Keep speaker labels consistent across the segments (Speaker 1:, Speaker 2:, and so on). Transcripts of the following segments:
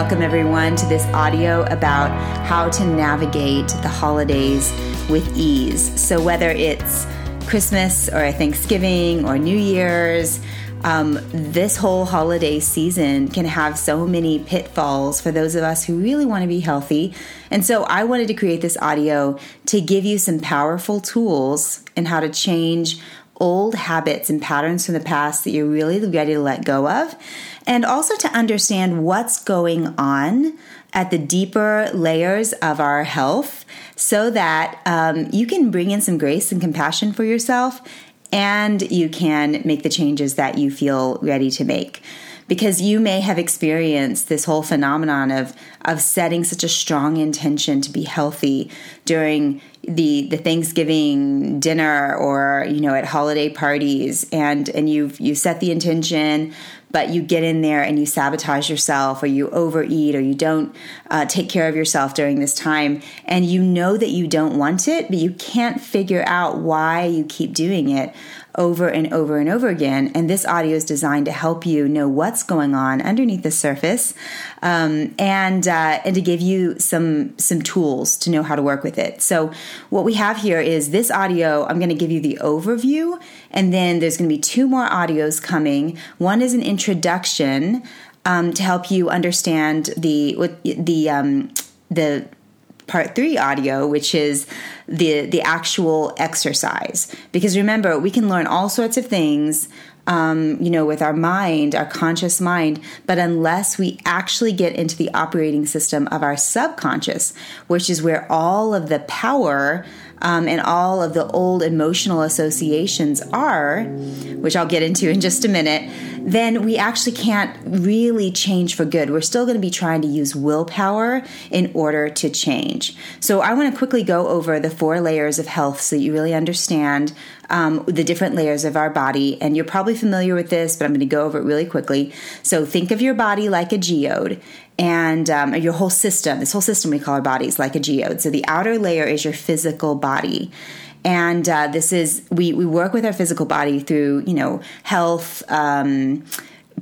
Speaker 1: welcome everyone to this audio about how to navigate the holidays with ease. So, whether it's Christmas or Thanksgiving or New Year's, um, this whole holiday season can have so many pitfalls for those of us who really want to be healthy. And so, I wanted to create this audio to give you some powerful tools in how to change old habits and patterns from the past that you're really ready to let go of, and also to understand what's going on at the deeper layers of our health so that um, you can bring in some grace and compassion for yourself and you can make the changes that you feel ready to make. Because you may have experienced this whole phenomenon of of setting such a strong intention to be healthy during the the Thanksgiving dinner or you know at holiday parties and and you've you set the intention but you get in there and you sabotage yourself or you overeat or you don't uh, take care of yourself during this time. And you know that you don't want it but you can't figure out why you keep doing it over and over and over again and this audio is designed to help you know what's going on underneath the surface um, and uh, and to give you some some tools to know how to work with it. So what we have here is this audio. I'm going to give you the overview and then there's going to be two more audios coming. One is an introduction um, to help you understand the the um, the part three audio, which is the the actual exercise. Because remember, we can learn all sorts of things. Um, you know, with our mind, our conscious mind, but unless we actually get into the operating system of our subconscious, which is where all of the power um, and all of the old emotional associations are, which I'll get into in just a minute, then we actually can't really change for good. We're still going to be trying to use willpower in order to change. So I want to quickly go over the four layers of health so that you really understand um, the different layers of our body. And you're probably familiar with this, but I'm going to go over it really quickly. So think of your body like a geode and um, your whole system, this whole system we call our bodies like a geode. So the outer layer is your physical body. And uh, this is, we, we work with our physical body through, you know, health, um,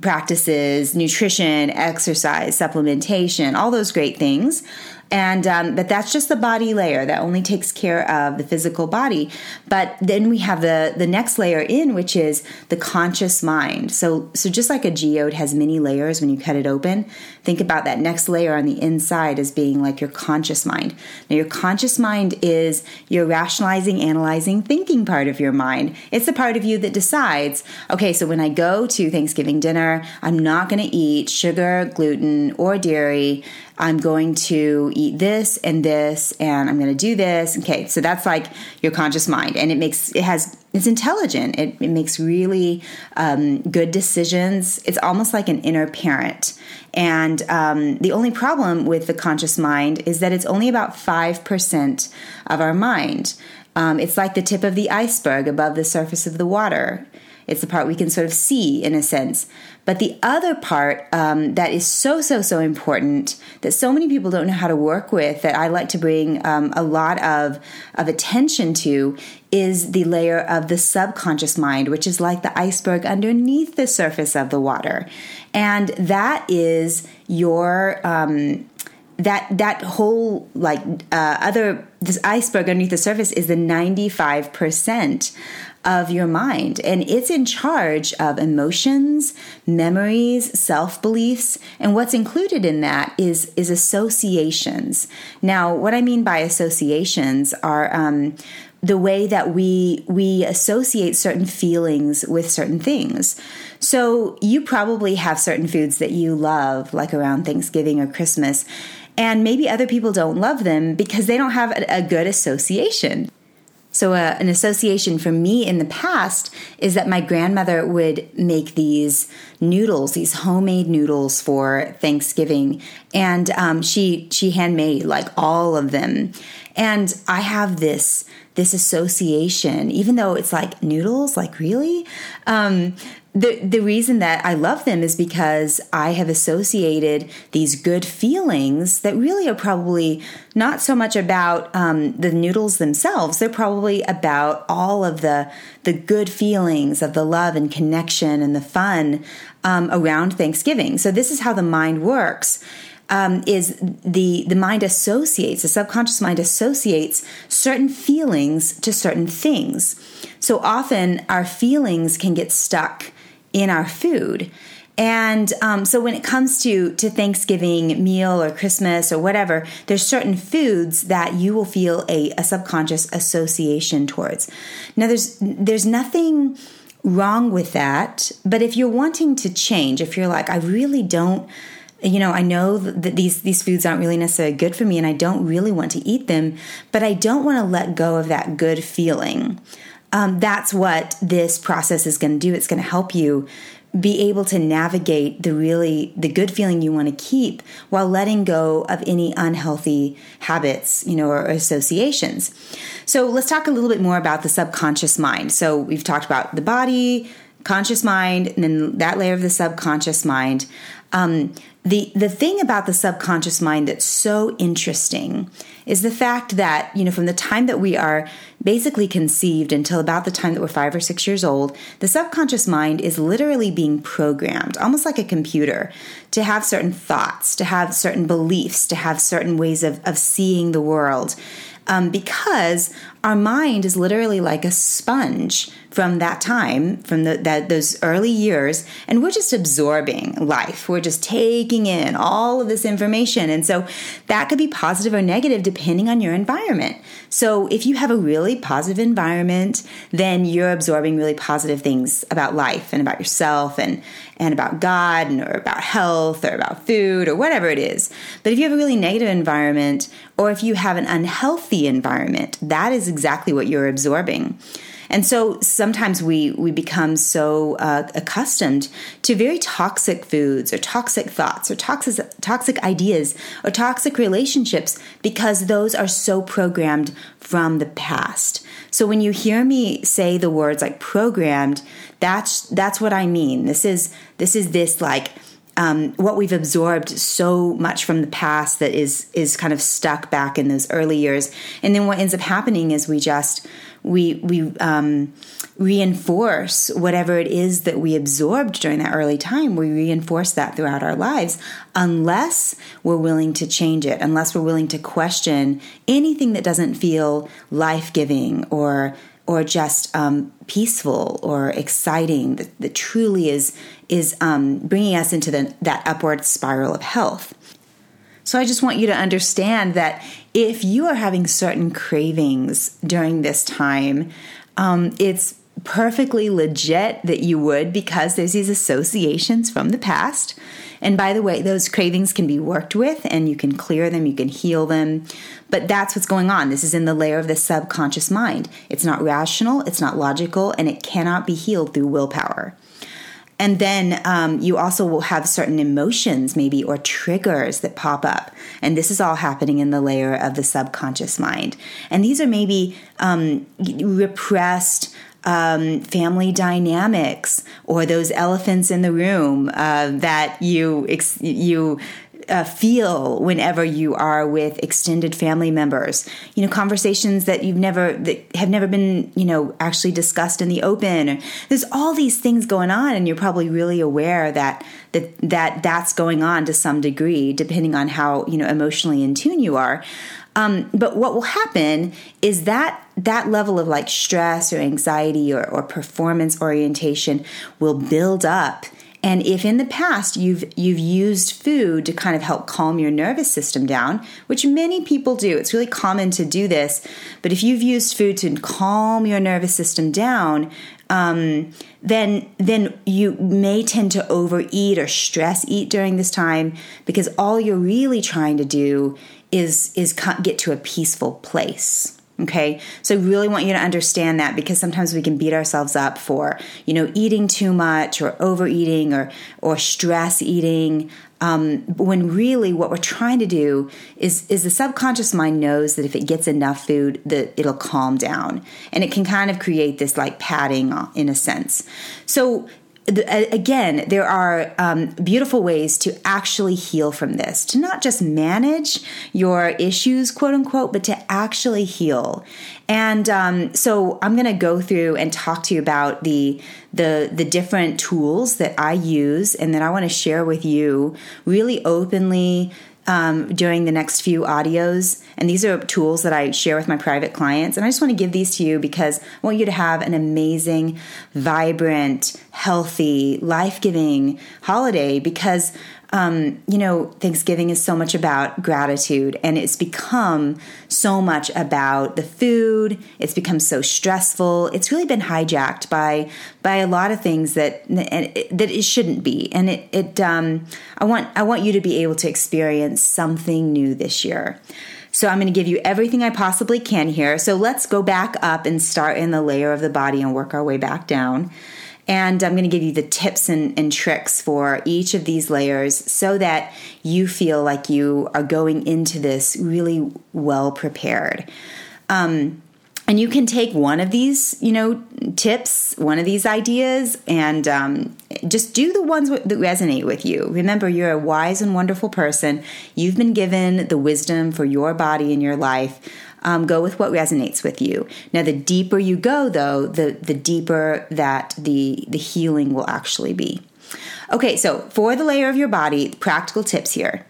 Speaker 1: practices, nutrition, exercise, supplementation, all those great things and um, but that's just the body layer that only takes care of the physical body. But then we have the the next layer in which is the conscious mind. So so just like a geode has many layers when you cut it open think about that next layer on the inside as being like your conscious mind. Now your conscious mind is your rationalizing analyzing thinking part of your mind. It's the part of you that decides okay so when i go to thanksgiving dinner i'm not going to eat sugar gluten or dairy I'm going to eat this and this and I'm going to do this. Okay, so that's like your conscious mind, and it makes it has it's intelligent. It, it makes really um, good decisions. It's almost like an inner parent. And um, the only problem with the conscious mind is that it's only about five percent of our mind. Um, it's like the tip of the iceberg above the surface of the water. It's the part we can sort of see in a sense. But the other part um, that is so, so, so important that so many people don't know how to work with, that I like to bring um, a lot of, of attention to, is the layer of the subconscious mind, which is like the iceberg underneath the surface of the water. And that is your. Um, that that whole like uh, other this iceberg underneath the surface is the 95% of your mind. And it's in charge of emotions, memories, self beliefs. And what's included in that is, is associations. Now, what I mean by associations are um, the way that we we associate certain feelings with certain things. So you probably have certain foods that you love, like around Thanksgiving or Christmas, and maybe other people don't love them because they don't have a, good association. So, uh, an association for me in the past is that my grandmother would make these noodles, these homemade noodles for Thanksgiving, and um, she she handmade like all of them. And I have this this association, even though it's like noodles, like really. Um, the the reason that I love them is because I have associated these good feelings that really are probably not so much about um, the noodles themselves. They're probably about all of the the good feelings of the love and connection and the fun um, around Thanksgiving. So this is how the mind works. Um, is the the mind associates the subconscious mind associates certain feelings to certain things. So often our feelings can get stuck in our food. And um, so when it comes to to Thanksgiving meal or Christmas or whatever, there's certain foods that you will feel a, a subconscious association towards. Now there's there's nothing wrong with that, but if you're wanting to change, if you're like, I really don't you know, I know that these these foods aren't really necessarily good for me and I don't really want to eat them, but I don't want to let go of that good feeling. Um, that's what this process is going to do. It's going to help you be able to navigate the really the good feeling you want to keep while letting go of any unhealthy habits you know or associations so let's talk a little bit more about the subconscious mind so we've talked about the body conscious mind and then that layer of the subconscious mind um, the the thing about the subconscious mind that's so interesting is the fact that you know from the time that we are basically conceived until about the time that we're 5 or 6 years old the subconscious mind is literally being programmed almost like a computer to have certain thoughts to have certain beliefs to have certain ways of, of seeing the world. Um, because our mind is literally like a sponge from that time, from the, that those early years, and we're just absorbing life. We're just taking in all of this information, and so that could be positive or negative depending on your environment. So if you have a really positive environment, then you're absorbing really positive things about life and about yourself and and about God and or about health or about food or whatever it is. But if you have a really negative environment or if you have an unhealthy environment, that is exactly what you're absorbing. And so sometimes we we become so uh, accustomed to very toxic foods or toxic thoughts or toxic toxic ideas or toxic relationships because those are so programmed from the past. So when you hear me say the words like programmed, that's that's what I mean. This is this is this like um, what we've absorbed so much from the past that is is kind of stuck back in those early years, and then what ends up happening is we just we we um, reinforce whatever it is that we absorbed during that early time. We reinforce that throughout our lives, unless we're willing to change it, unless we're willing to question anything that doesn't feel life giving or or just um, peaceful or exciting that, that, truly is is um, bringing us into the, that upward spiral of health. So I just want you to understand that if you are having certain cravings during this time, um, it's perfectly legit that you would because there's these associations from the past. And by the way, those cravings can be worked with and you can clear them, you can heal them. But that's what's going on. This is in the layer of the subconscious mind. It's not rational, it's not logical, and it cannot be healed through willpower. And then um, you also will have certain emotions, maybe, or triggers that pop up. And this is all happening in the layer of the subconscious mind. And these are maybe um, repressed um, family dynamics or those elephants in the room uh, that you you uh, feel whenever you are with extended family members. You know, conversations that you've never that have never been you know actually discussed in the open. There's all these things going on, and you're probably really aware that that that that's going on to some degree, depending on how you know emotionally in tune you are. Um, but what will happen is that that level of like stress or anxiety or, or performance orientation will build up and if in the past you've you've used food to kind of help calm your nervous system down, which many people do, it's really common to do this. But if you've used food to calm your nervous system down, um, then then you may tend to overeat or stress eat during this time because all you're really trying to do is is get to a peaceful place. Okay. So I really want you to understand that because sometimes we can beat ourselves up for, you know, eating too much or overeating or, or stress eating. Um, when really what we're trying to do is, is the subconscious mind knows that if it gets enough food, that it'll calm down and it can kind of create this like padding in a sense. So again, there are um, beautiful ways to actually heal from this, to not just manage your issues, quote unquote, but to actually heal. And um, so I'm going to go through and talk to you about the the the different tools that I use and that I want to share with you really openly um, during the next few audios. And these are tools that I share with my private clients. And I just want to give these to you because I want you to have an amazing, vibrant, healthy, life giving holiday because um, you know, Thanksgiving is so much about gratitude and it's become so much about the food. It's become so stressful. It's really been hijacked by by a lot of things that that it shouldn't be. And it, it um, I want I want you to be able to experience something new this year. So I'm going to give you everything I possibly can here. So let's go back up and start in the layer of the body and work our way back down. And I'm going to give you the tips and, and, tricks for each of these layers so that you feel like you are going into this really well prepared. Um, and you can take one of these, you know, tips, one of these ideas, and um, just do the ones that resonate with you. Remember, you're a wise and wonderful person. You've been given the wisdom for your body and your life um, go with what resonates with you. Now, the deeper you go, though, the the deeper that the the healing will actually be. Okay, so for the layer of your body, practical tips here.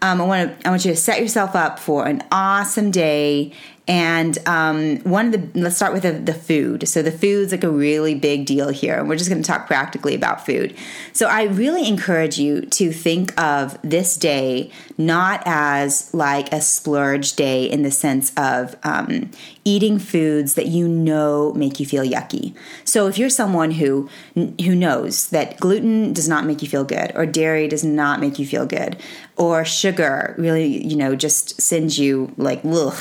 Speaker 1: Um, I want to I want you to set yourself up for an awesome day and um, one of the, let's start with the, the, food. So the food's like a really big deal here. And we're just going to talk practically about food. So I really encourage you to think of this day not as like a splurge day in the sense of um, eating foods that you know make you feel yucky. So if you're someone who who knows that gluten does not make you feel good or dairy does not make you feel good or sugar really, you know, just sends you like ugh,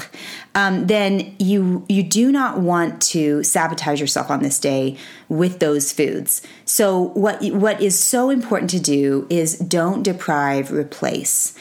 Speaker 1: um, Um, then you you do not want to sabotage yourself on this day with those foods. So what what is so important to do is don't deprive, replace.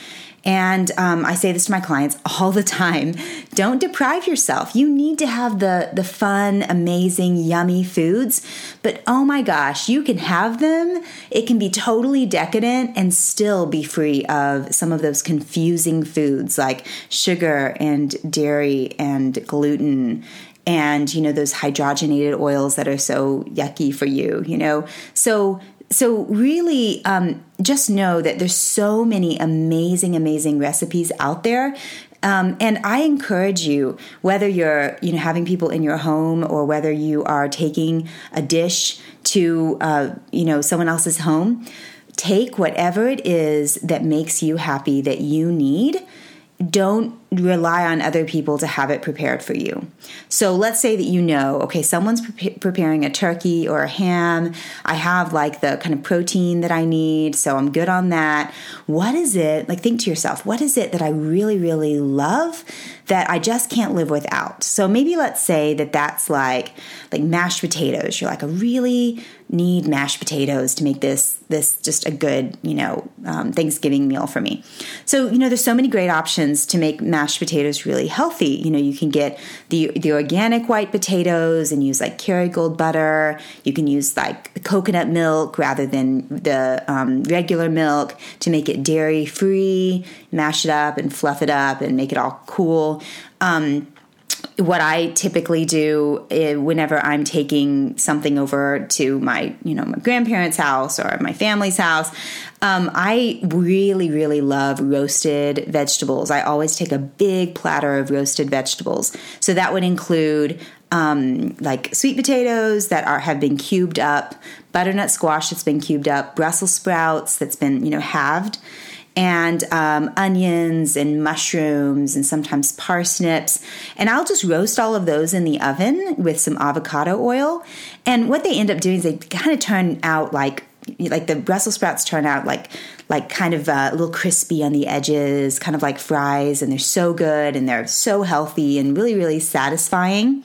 Speaker 1: And um, I say this to my clients all the time don't deprive yourself. You need to have the, the fun, amazing, yummy foods, but oh my gosh, you can have them. It can be totally decadent and still be free of some of those confusing foods like sugar and dairy and gluten and you know those hydrogenated oils that are so yucky for you you know so so really um, just know that there's so many amazing amazing recipes out there um, and I encourage you, whether you're you know having people in your home or whether you are taking a dish to uh, you know someone else's home, take whatever it is that makes you happy that you need. Don't rely on other people to have it prepared for you. So let's say that you know, okay, someone's pre- preparing a turkey or a ham. I have like the kind of protein that I need, so I'm good on that. What is it? Like think to yourself, what is it that I really really love that I just can't live without? So maybe let's say that that's like like mashed potatoes. You're like I really need mashed potatoes to make this this just a good, you know, um, Thanksgiving meal for me. So, you know, there's so many great options to make mashed potatoes really healthy. You know, you can get the the organic white potatoes and use like Kerrygold butter. You can use like coconut milk rather than the um, regular milk to make it dairy free. Mash it up and fluff it up and make it all cool. Um, what I typically do eh, whenever I'm taking something over to my, you know, my grandparents' house or my family's house, um, I really, really love roasted vegetables. I always take a big platter of roasted vegetables. So that would include um, like sweet potatoes that are have been cubed up, butternut squash that's been cubed up, Brussels sprouts that's been you know halved and um, onions and mushrooms and sometimes parsnips. And I'll just roast all of those in the oven with some avocado oil. And what they end up doing is they kind of turn out like like the Brussels sprouts turn out like like kind of uh, a little crispy on the edges, kind of like fries, and they're so good and they're so healthy and really really satisfying.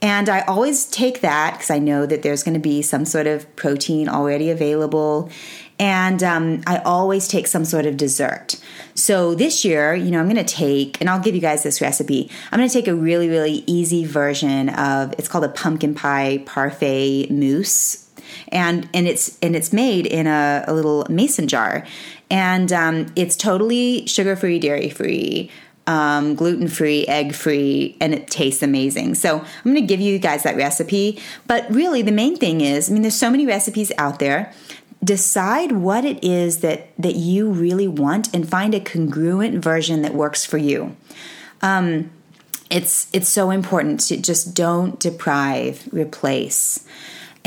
Speaker 1: And I always take that because I know that there's going to be some sort of protein already available. And um, I always take some sort of dessert. So this year, you know, I'm going to take, and I'll give you guys this recipe. I'm going to take a really, really easy version of, it's called a pumpkin pie parfait mousse. And, and it's and it's made in a, a little mason jar, and um, it's totally sugar free, dairy free, um, gluten free, egg free, and it tastes amazing. So I'm going to give you guys that recipe. But really, the main thing is I mean, there's so many recipes out there decide what it is that that you really want and find a congruent version that works for you. Um, it's it's so important to just don't deprive, replace.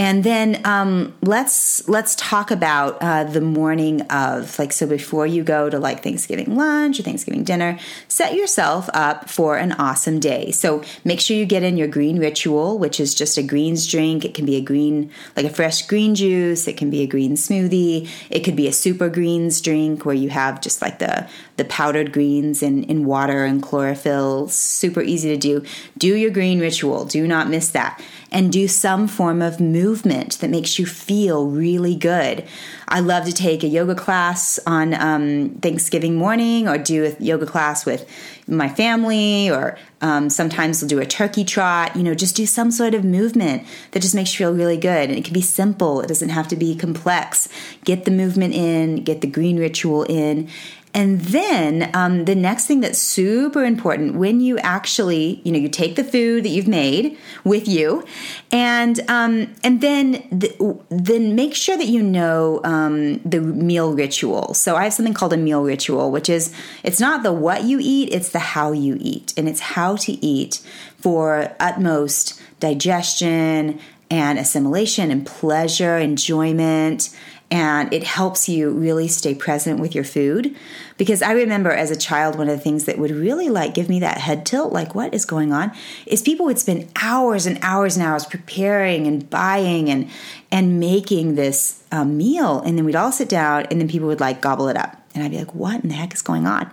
Speaker 1: And then um, let's let's talk about uh, the morning of like so before you go to like Thanksgiving lunch or Thanksgiving dinner, set yourself up for an awesome day. So make sure you get in your green ritual, which is just a greens drink. It can be a green like a fresh green juice. It can be a green smoothie. It could be a super greens drink where you have just like the the powdered greens in, in water and chlorophyll. Super easy to do. Do your green ritual. Do not miss that and do some form of movement that makes you feel really good. I love to take a yoga class on um, Thanksgiving morning or do a yoga class with my family, or um, sometimes we'll do a turkey trot. You know, just do some sort of movement that just makes you feel really good. And it can be simple, it doesn't have to be complex. Get the movement in, get the green ritual in, and then um, the next thing that's super important when you actually, you know, you take the food that you've made with you, and um, and then the, then make sure that you know um, the meal ritual. So I have something called a meal ritual, which is it's not the what you eat, it's the how you eat, and it's how to eat for utmost digestion and assimilation and pleasure, enjoyment and it helps you really stay present with your food. Because i remember as a child one of the things that would really like give me that head tilt like what is going on is people would spend hours and hours and hours preparing and buying and and making this um, meal. And then we'd all sit down and then people would like gobble it up and I'd be like, what in the heck is going on?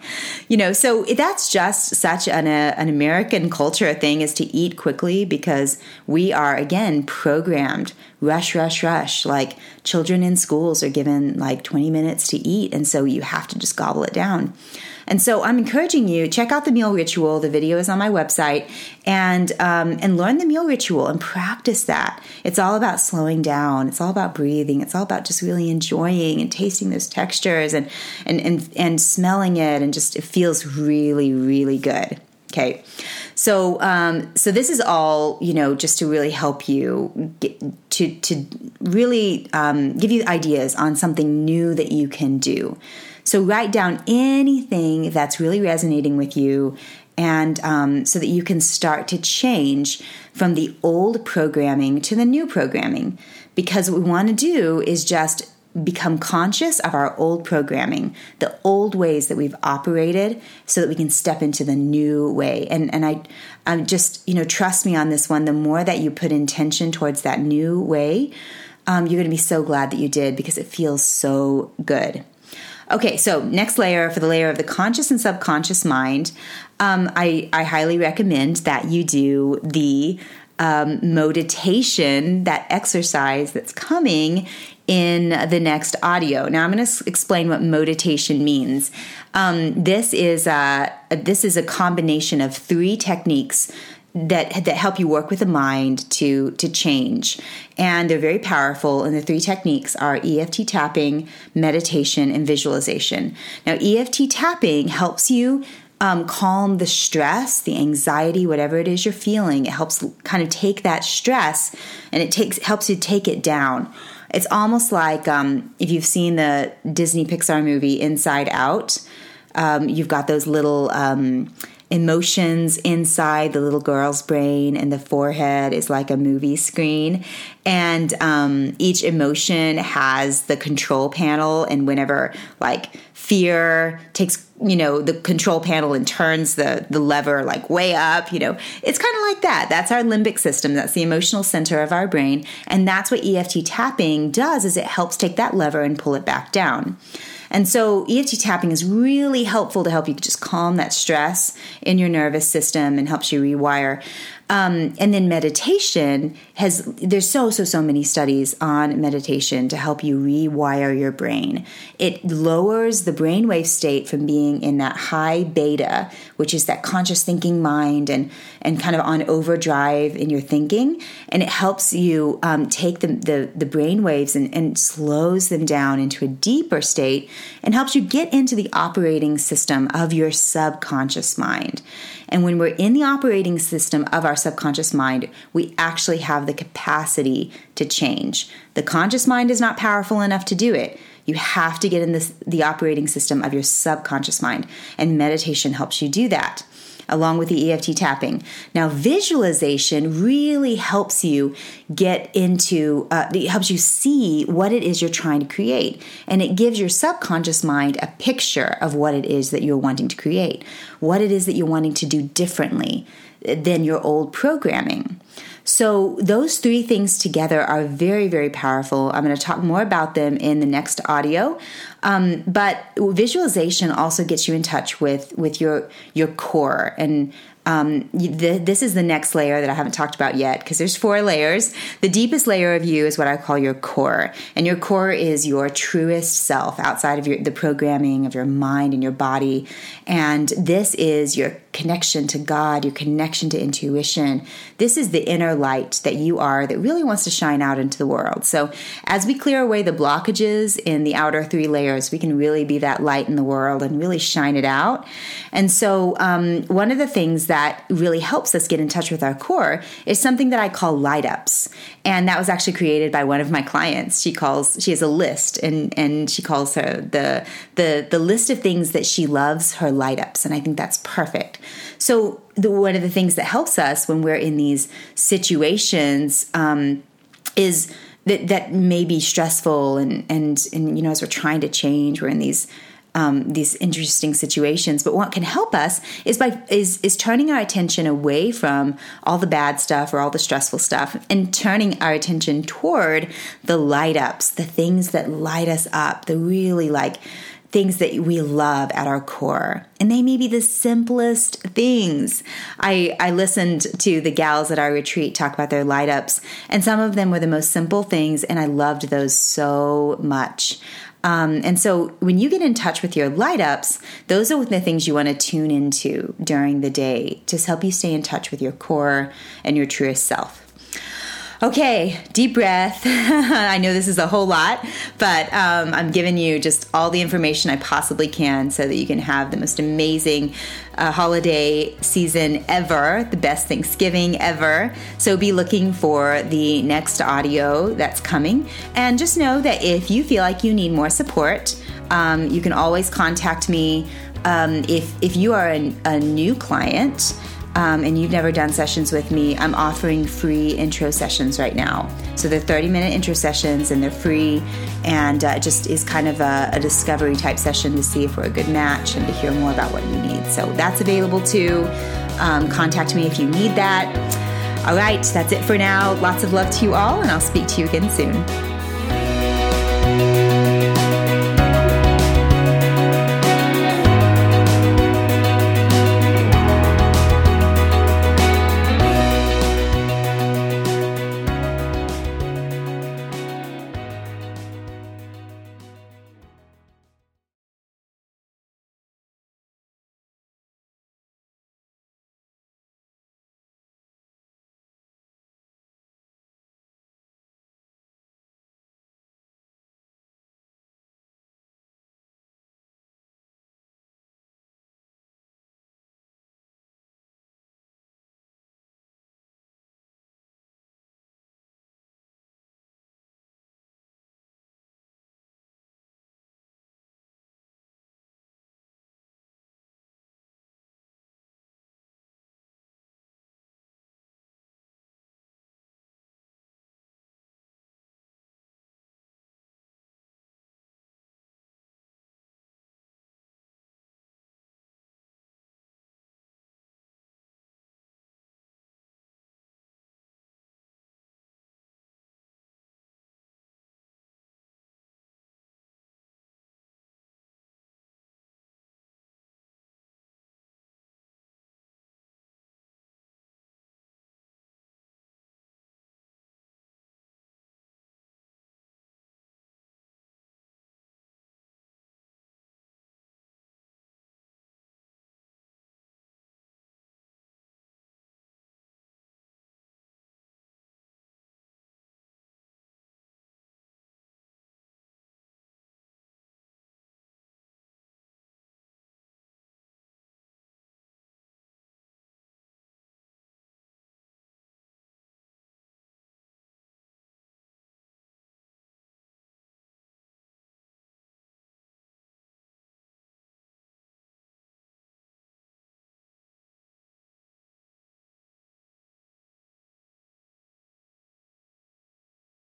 Speaker 1: You know, so that's just such an, uh, an American culture thing is to eat quickly because we are, again, programmed rush, rush, rush. Like children in schools are given like 20 minutes to eat. And so you have to just gobble it down. And so I'm encouraging you check out the meal ritual. The video is on my website, and um, and learn the meal ritual and practice that. It's all about slowing down. It's all about breathing. It's all about just really enjoying and tasting those textures and and and, and smelling it, and just it feels really really good. Okay, so um, so this is all you know, just to really help you get, to to really um, give you ideas on something new that you can do. So write down anything that's really resonating with you and um, so that you can start to change from the old programming to the new programming. Because what we want to do is just become conscious of our old programming, the old ways that we've operated, so that we can step into the new way. And and I, I'm just you know trust me on this one. The more that you put intention towards that new way, um, you're going to be so glad that you did because it feels so good. Okay, so next layer for the layer of the conscious and subconscious mind, um, I, I highly recommend that you do the um, meditation, that exercise that's coming in the next audio. Now I'm going to explain what meditation means. Um, this is a, this is a combination of three techniques that that help you work with the mind to to change and they're very powerful and the three techniques are EFT tapping, meditation and visualization. Now EFT tapping helps you um, calm the stress, the anxiety, whatever it is you're feeling. It helps kind of take that stress and it takes helps you take it down. It's almost like um, if you've seen the Disney Pixar movie Inside Out. Um, you've got those little um, emotions inside the little girl's brain, and the forehead is like a movie screen. And um, each emotion has the control panel, and whenever like fear takes you know the control panel and turns the the lever like way up you know it's kind of like that. That's our limbic system. That's the emotional center of our brain. And that's what EFT tapping does is it helps take that lever and pull it back down and so EFT tapping is really helpful to help you just calm that stress in your nervous system and helps you rewire. Um, and then meditation has, there's so, so, so many studies on meditation to help you rewire your brain. It lowers the brainwave state from being in that high beta, which is that conscious thinking mind and, and kind of on overdrive in your thinking. And it helps you um, take the, the, the brain waves and, and slows them down into a deeper state and helps you get into the operating system of your subconscious mind. And when we're in the operating system of our subconscious mind, we actually have the capacity to change. The conscious mind is not powerful enough to do it. You have to get in this, the operating system of your subconscious mind, and meditation helps you do that along with the EFT tapping. Now, visualization really helps you get into, uh, it helps you see what it is you're trying to create. And it gives your subconscious mind a picture of what it is that you're wanting to create, what it is that you're wanting to do differently than your old programming. So, those three things together are very, very powerful. I'm going to talk more about them in the next audio. Um, but visualization also gets you in touch with with your your core and um, the, this is the next layer that I haven't talked about yet because there's four layers. The deepest layer of you is what I call your core, and your core is your truest self outside of your, the programming of your mind and your body. And this is your connection to God, your connection to intuition. This is the inner light that you are that really wants to shine out into the world. So, as we clear away the blockages in the outer three layers, we can really be that light in the world and really shine it out. And so, um, one of the things that really helps us get in touch with our core is something that I call light ups. And that was actually created by one of my clients. She calls she has a list and and she calls her the the the list of things that she loves her light ups and I think that's perfect. So the, one of the things that helps us when we're in these situations um, is that that may be stressful and and and you know as we're trying to change we're in these um, these interesting situations. But what can help us is by is is turning our attention away from all the bad stuff or all the stressful stuff and turning our attention toward the light ups, the things that light us up, the really like things that we love at our core. And they may be the simplest things. I, I listened to the gals at our retreat talk about their light ups, and some of them were the most simple things, and I loved those so much. Um, and so when you get in touch with your light ups, those are the things you want to tune into during the day to help you stay in touch with your core and your truest self. Okay, deep breath. I know this is a whole lot, but um, I'm giving you just all the information I possibly can so that you can have the most amazing uh, holiday season ever, the best Thanksgiving ever. So be looking for the next audio that's coming. And just know that if you feel like you need more support, um, you can always contact me. Um, if, if you are a, a new client, um, and you've never done sessions with me, I'm offering free intro sessions right now. So they're 30 minute intro sessions and they're free, and uh, just is kind of a, a, discovery type session to see if we're a good match and to hear more about what you need. So that's available too. Um, contact me if you need that. All right, that's it for now. Lots of love to you all, and I'll speak to you again soon.